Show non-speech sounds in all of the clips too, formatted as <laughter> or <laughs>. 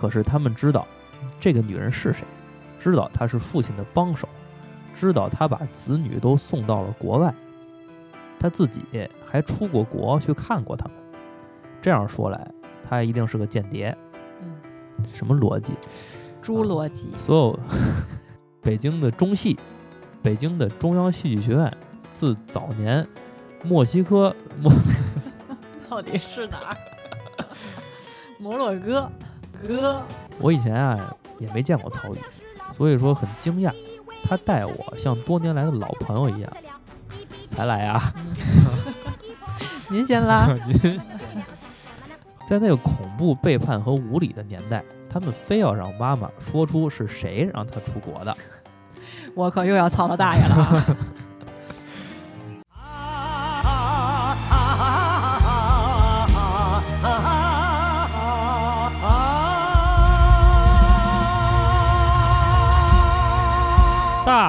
可是他们知道这个女人是谁，知道她是父亲的帮手，知道她把子女都送到了国外，她自己还出过国去看过他们。这样说来，她一定是个间谍。嗯，什么逻辑？猪逻辑。所有 <laughs> 北京的中戏、北京的中央戏剧学院，自早年墨西哥墨 <laughs> <laughs> 到底是哪儿？摩洛哥哥。我以前啊也没见过曹宇，所以说很惊讶，他待我像多年来的老朋友一样。才来啊！您先拉。您 <laughs> 在那个恐怖背叛和无理的年代，他们非要让妈妈说出是谁让他出国的。我可又要操他大爷了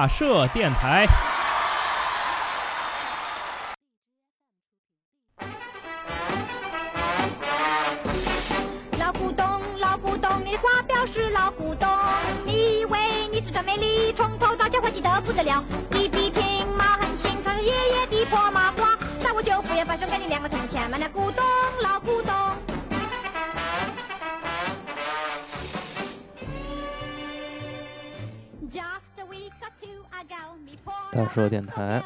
大社电台。老古董，老古董，你的话表示老古董。你以为你是真美丽，从头到脚会记得不得了。比比听马很轻，穿着爷爷的破麻花，那我就不愿翻手给你两个铜钱嘛。那古董，老大社电台，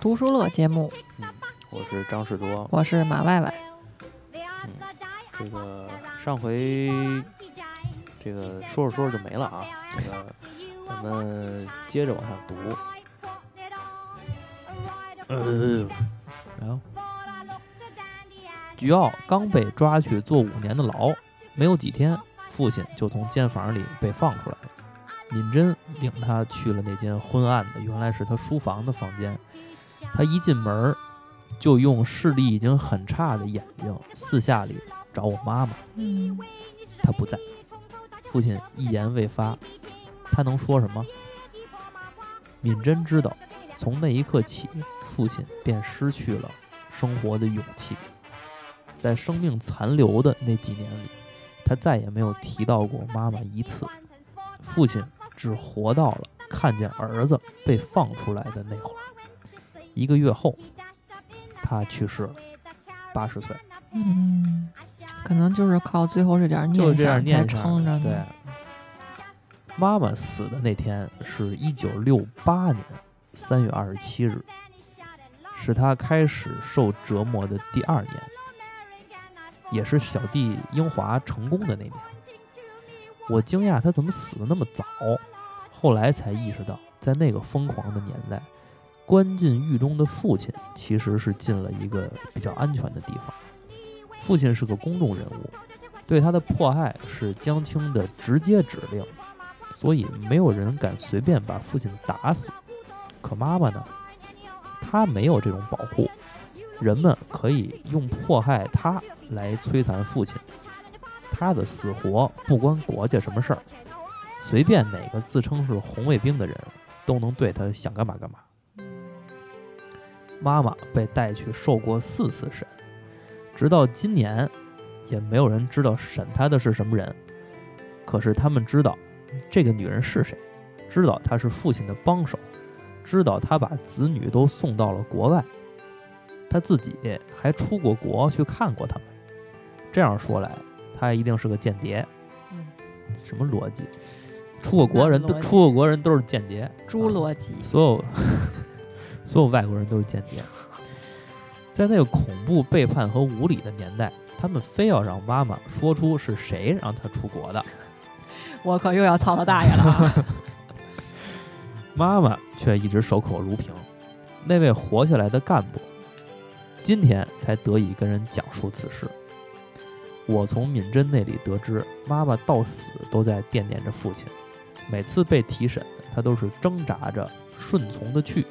读书乐节目，嗯，我是张世多。我是马外外。这个上回这个说着说着就没了啊，这个咱们接着往上读。呃，然后菊奥刚被抓去坐五年的牢，没有几天，父亲就从监房里被放出来了。敏珍领他去了那间昏暗的，原来是他书房的房间。他一进门，就用视力已经很差的眼睛四下里找我妈妈。嗯，她不在，父亲一言未发，他能说什么？敏珍知道，从那一刻起，父亲便失去了生活的勇气。在生命残留的那几年里，他再也没有提到过妈妈一次。父亲只活到了看见儿子被放出来的那会儿。一个月后，他去世了，八十岁。嗯，可能就是靠最后这点念想才撑着对。，妈妈死的那天是一九六八年三月二十七日，是他开始受折磨的第二年，也是小弟英华成功的那年。我惊讶他怎么死的那么早，后来才意识到，在那个疯狂的年代，关进狱中的父亲其实是进了一个比较安全的地方。父亲是个公众人物，对他的迫害是江青的直接指令，所以没有人敢随便把父亲打死。可妈妈呢？她没有这种保护，人们可以用迫害她来摧残父亲。他的死活不关国家什么事儿，随便哪个自称是红卫兵的人都能对他想干嘛干嘛。妈妈被带去受过四次审，直到今年，也没有人知道审她的是什么人。可是他们知道这个女人是谁，知道她是父亲的帮手，知道她把子女都送到了国外，她自己还出过国去看过他们。这样说来，她一定是个间谍。嗯，什么逻辑？出过国人都出过国人都是间谍，猪逻辑。所有 <laughs> 所有外国人都是间谍。在那个恐怖背叛和无理的年代，他们非要让妈妈说出是谁让他出国的，<laughs> 我可又要操他大爷了啊！<laughs> 妈妈却一直守口如瓶。那位活下来的干部，今天才得以跟人讲述此事。我从敏珍那里得知，妈妈到死都在惦念着父亲。每次被提审，她都是挣扎着顺从的去，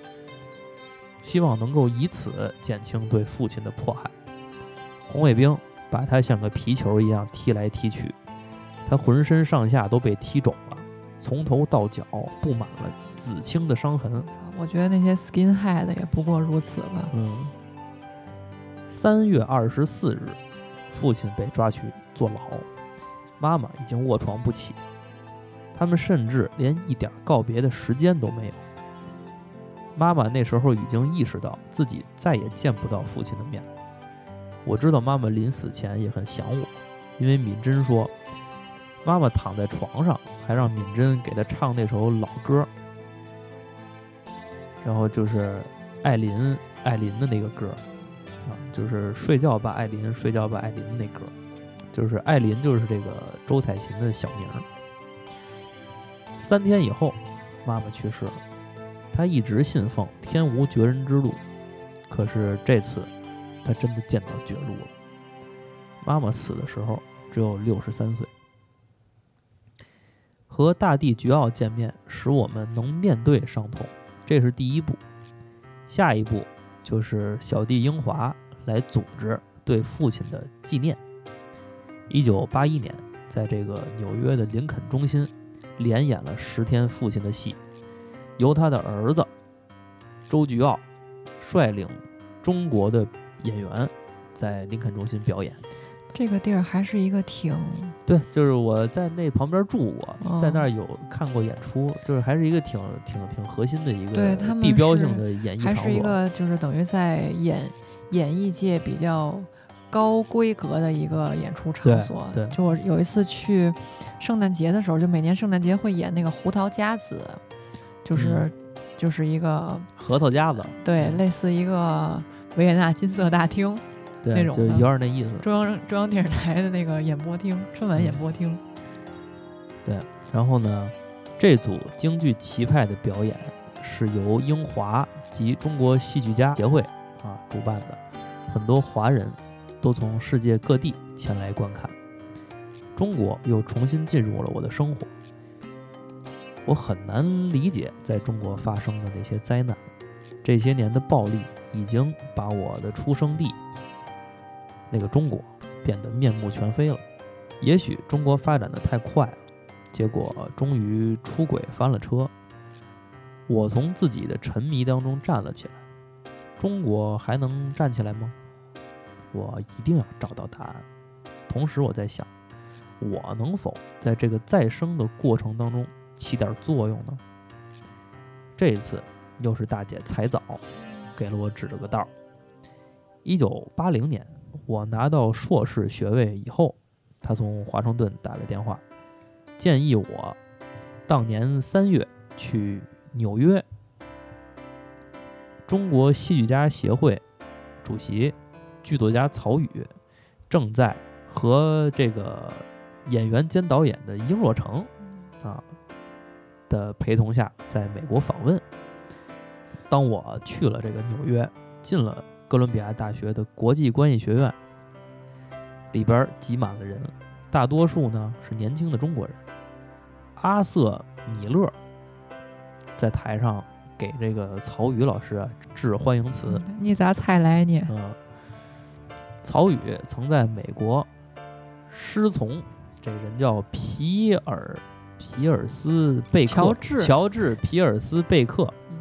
希望能够以此减轻对父亲的迫害。红卫兵把他像个皮球一样踢来踢去，他浑身上下都被踢肿了，从头到脚布满了紫青的伤痕。我觉得那些 skinhead 也不过如此吧。嗯，三月二十四日，父亲被抓去坐牢。妈妈已经卧床不起，他们甚至连一点告别的时间都没有。妈妈那时候已经意识到自己再也见不到父亲的面了。我知道妈妈临死前也很想我，因为敏珍说，妈妈躺在床上，还让敏珍给她唱那首老歌，然后就是艾琳艾琳的那个歌，就是睡觉吧艾琳，睡觉吧艾琳那歌，就是艾琳就是这个周采芹的小名儿。三天以后，妈妈去世了。她一直信奉天无绝人之路，可是这次，她真的见到绝路了。妈妈死的时候只有六十三岁。和大地菊奥见面，使我们能面对伤痛，这是第一步。下一步就是小弟英华来组织对父亲的纪念。一九八一年，在这个纽约的林肯中心，连演了十天父亲的戏。由他的儿子周菊傲率领中国的演员在林肯中心表演。这个地儿还是一个挺对，就是我在那旁边住过，哦在那儿有看过演出，就是还是一个挺挺挺核心的一个对他们地标性的演艺还场所。是一个就是等于在演演艺界比较高规格的一个演出场所。对就我有一次去圣诞节的时候，就每年圣诞节会演那个《胡桃夹子》，就是、嗯就是一个核桃夹子，对类似一个维也纳金色大厅，对，那种的就有点那意思。中央中央电视台的那个演播厅，春晚演播厅。对然后呢，这组京剧奇派的表演是由英华及中国戏剧家协会啊主办的，很多华人都从世界各地前来观看。中国又重新进入了我的生活，我很难理解在中国发生的那些灾难。这些年的暴力已经把我的出生地那个中国变得面目全非了。也许中国发展的太快了。结果终于出轨翻了车。我从自己的沉迷当中站了起来。中国还能站起来吗？我一定要找到答案。同时，我在想，我能否在这个再生的过程当中起点作用呢？这次又是大姐彩枣给了我指了个道儿。一九八零年，我拿到硕士学位以后，她从华盛顿打来电话。建议我当年三月去纽约，中国戏剧家协会主席剧作家曹禺正在和这个演员兼导演的英若诚啊的陪同下，在美国访问。当我去了这个纽约，进了哥伦比亚大学的国际关系学院，里边挤满了人。大多数呢是年轻的中国人。阿瑟·米勒在台上给这个曹禺老师啊致欢迎词。你咋才来呢？嗯，曹禺曾在美国师从，这人叫皮尔皮尔斯贝克，乔治乔治皮尔斯贝克。嗯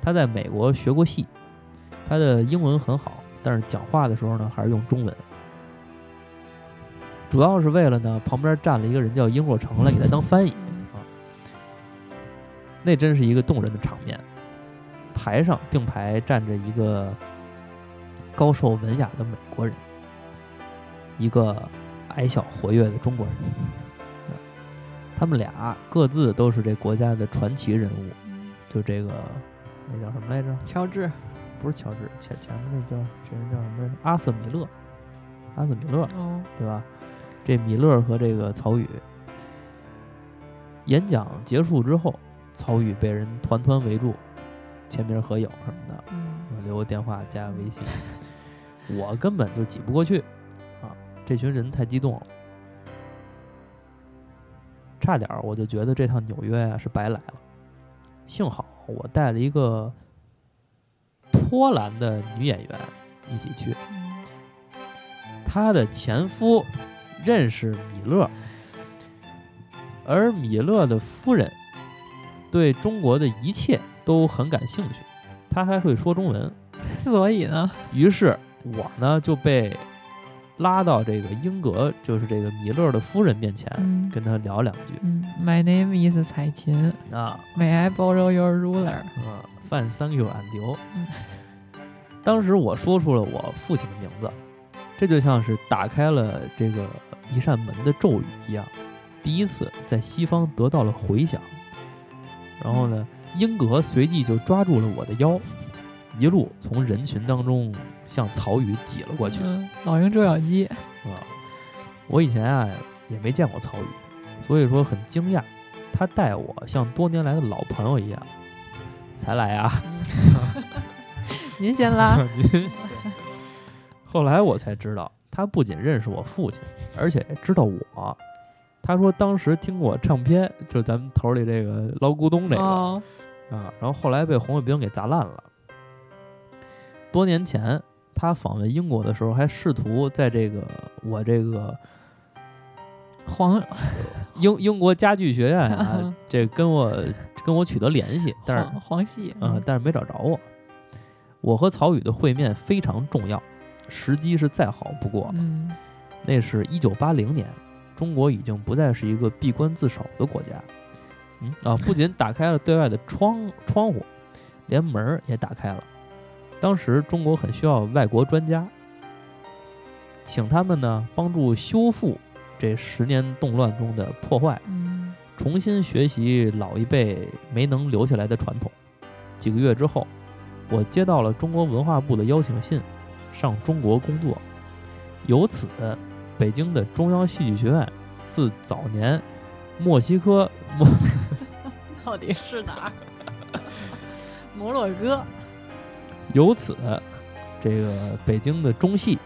他在美国学过戏，他的英文很好，但是讲话的时候呢还是用中文。主要是为了呢，旁边站了一个人叫英若诚来给他当翻译，<laughs> 那真是一个动人的场面。台上并排站着一个高瘦文雅的美国人，一个矮小活跃的中国人。他们俩各自都是这国家的传奇人物，就这个那叫什么来着？乔治，不是乔治，前前面那叫这人叫什么来着？阿瑟米勒，阿瑟米勒，哦，对吧？这米勒和这个曹禺演讲结束之后，曹禺被人团团围住，签名合影什么的，嗯，留个电话加个微信，我根本就挤不过去啊！这群人太激动了，差点我就觉得这趟纽约啊是白来了。幸好我带了一个波兰的女演员一起去，她的前夫认识米勒，而米勒的夫人对中国的一切都很感兴趣，他还会说中文。<laughs> 所以呢，于是我呢就被拉到这个英格，就是这个米勒的夫人面前，嗯跟他聊两句嗯，My name is 彩琴啊。，May I borrow your ruler？啊，范三 Q 俺丢嗯。当时我说出了我父亲的名字，这就像是打开了这个一扇门的咒语一样，第一次在西方得到了回响。然后呢，英格随即就抓住了我的腰，一路从人群当中向曹禺挤了过去。嗯，老鹰捉小鸡。啊，我以前啊也没见过曹禺，所以说很惊讶，他待我像多年来的老朋友一样。才来啊！<laughs> 您先拉。<laughs> 您后来我才知道，他不仅认识我父亲，而且知道我。他说当时听过唱片，就咱们头里这个捞咕咚这个、哦，啊，然后后来被红卫兵给砸烂了。多年前，他访问英国的时候，还试图在这个我这个黄英英国家具学院啊，<laughs> 这跟我跟我取得联系，但是黄黄系。嗯，但是没找着我。我和曹禺的会面非常重要，时机是再好不过了。嗯那是一九八零年，中国已经不再是一个闭关自守的国家。嗯啊，不仅打开了对外的窗窗户，连门也打开了。当时中国很需要外国专家，请他们呢帮助修复这十年动乱中的破坏，重新学习老一辈没能留下来的传统。几个月之后，我接到了中国文化部的邀请信，上中国工作。由此，北京的中央戏剧学院自早年墨西哥 <laughs> 墨到底是哪儿？摩洛哥。由此，这个北京的中戏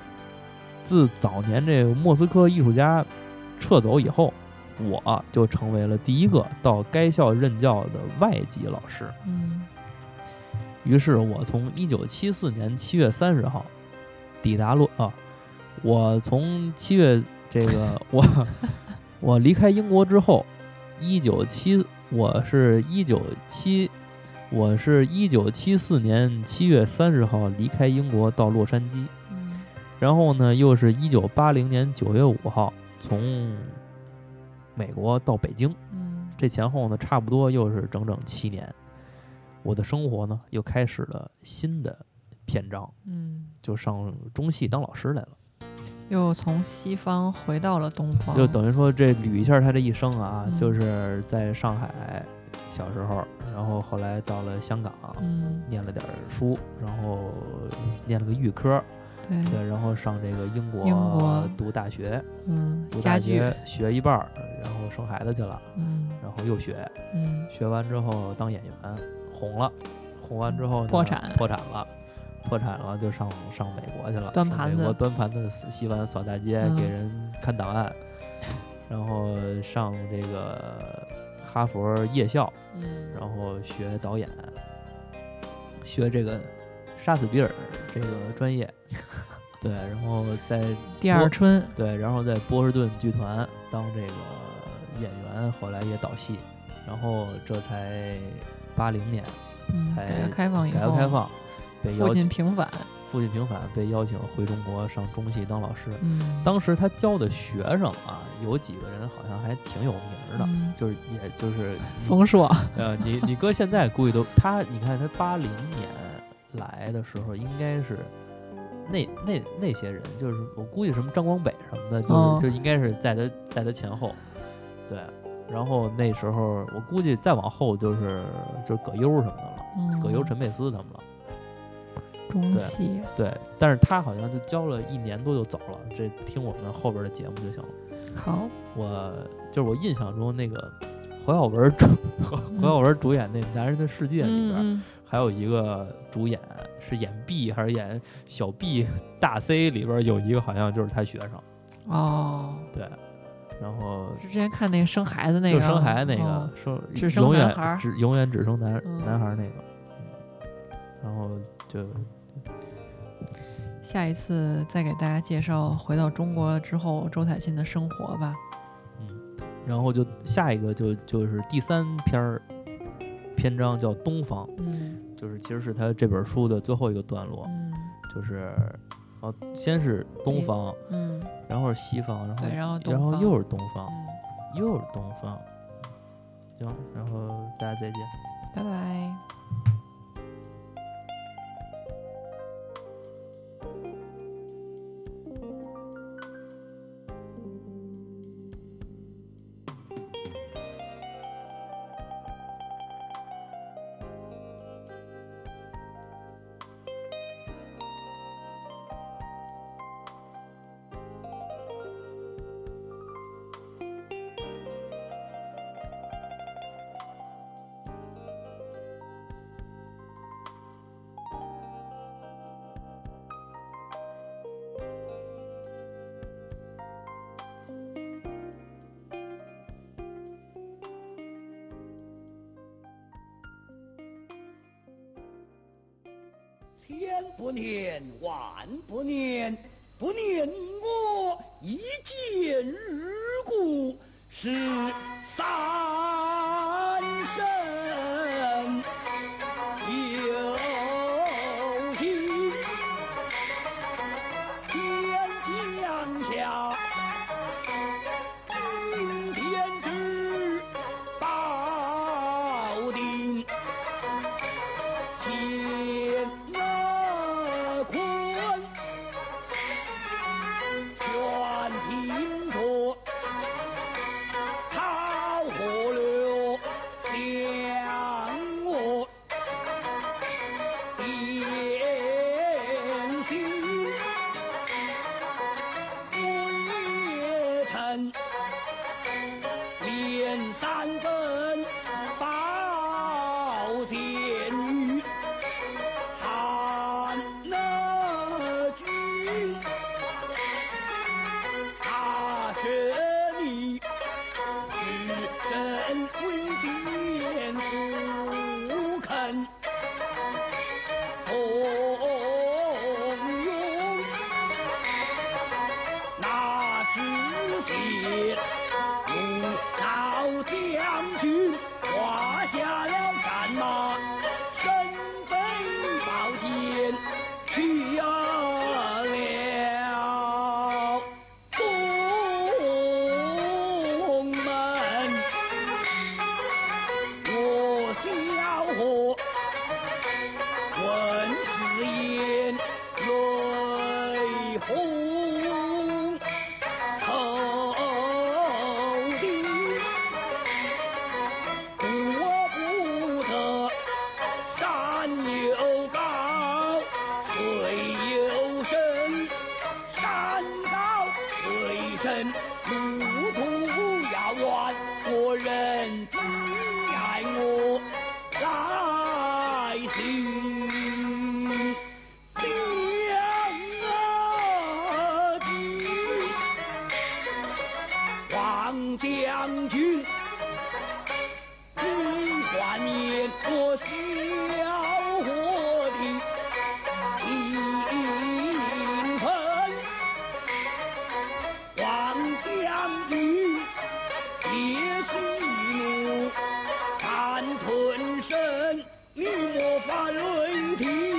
自早年这个莫斯科艺术家撤走以后，我就成为了第一个到该校任教的外籍老师。嗯于是我从一九七四年七月三十号抵达洛啊，我从七月这个 <laughs> 我我离开英国之后，一九七我是一九七我是一九七四年七月三十号离开英国到洛杉矶，嗯。然后呢又是一九八零年九月五号从美国到北京，嗯。这前后呢差不多又是整整七年，我的生活呢又开始了新的篇章，嗯，就上中戏当老师来了，又从西方回到了东方。就等于说这捋一下他这一生啊，嗯就是在上海小时候，然后后来到了香港。嗯，念了点儿书，然后念了个预科，对，对，然后上这个英国英国读大学，嗯，读大，学学一半儿，然后生孩子去了，嗯然后又学，嗯学完之后当演员红了，红完之后呢破产破产了，破产了就上上美国去了，上端盘子美国端盘子洗洗碗扫大街，嗯。给人看档案，然后上这个哈佛夜校，嗯，然后学导演，学这个杀死比尔这个专业，<laughs> 对，然后在第二春，对，然后在波士顿剧团当这个演员，后来也导戏，然后这才八零年嗯，才改革开放以后，改革开放被父邀请，亲平反，父亲平反被邀请回中国上中戏当老师。嗯，当时他教的学生啊，有几个人好像还挺有名儿的，嗯就是也就是你冯硕，呃，你你哥现在估计都他，你看他八零年来的时候，应该是那那那些人，就是我估计什么张光北什么的，就是、哦就应该是在他在他前后，对。然后那时候我估计再往后就是就是葛优什么的了，嗯，葛优、陈佩斯他们了，对中戏，对。但是他好像就教了一年多就走了，这听我们后边的节目就行了。好，我就是我印象中那个侯耀文主侯侯耀文主演那《男人的世界》里边。嗯还有一个主演是演 B 还是演小 B 大 C 里边有一个好像就是他学生，嗯，哦，对，然后是之前看那个生孩子那个，就生孩子那个哦生只生永远男孩只永远只生男嗯男孩儿那个，嗯然后就下一次再给大家介绍回到中国之后周采芹的生活吧。嗯，然后就下一个就就是第三篇儿篇章叫东方，嗯，就是其实是他这本书的最后一个段落，嗯，就是哦先是东方，嗯，然后是西方，然后然后又是东方，又是东方，行，然后大家再见，拜拜。千不念，万不念，不念我一见日故是三生有幸，天将降。路途遥远，我人知。神你莫发雷霆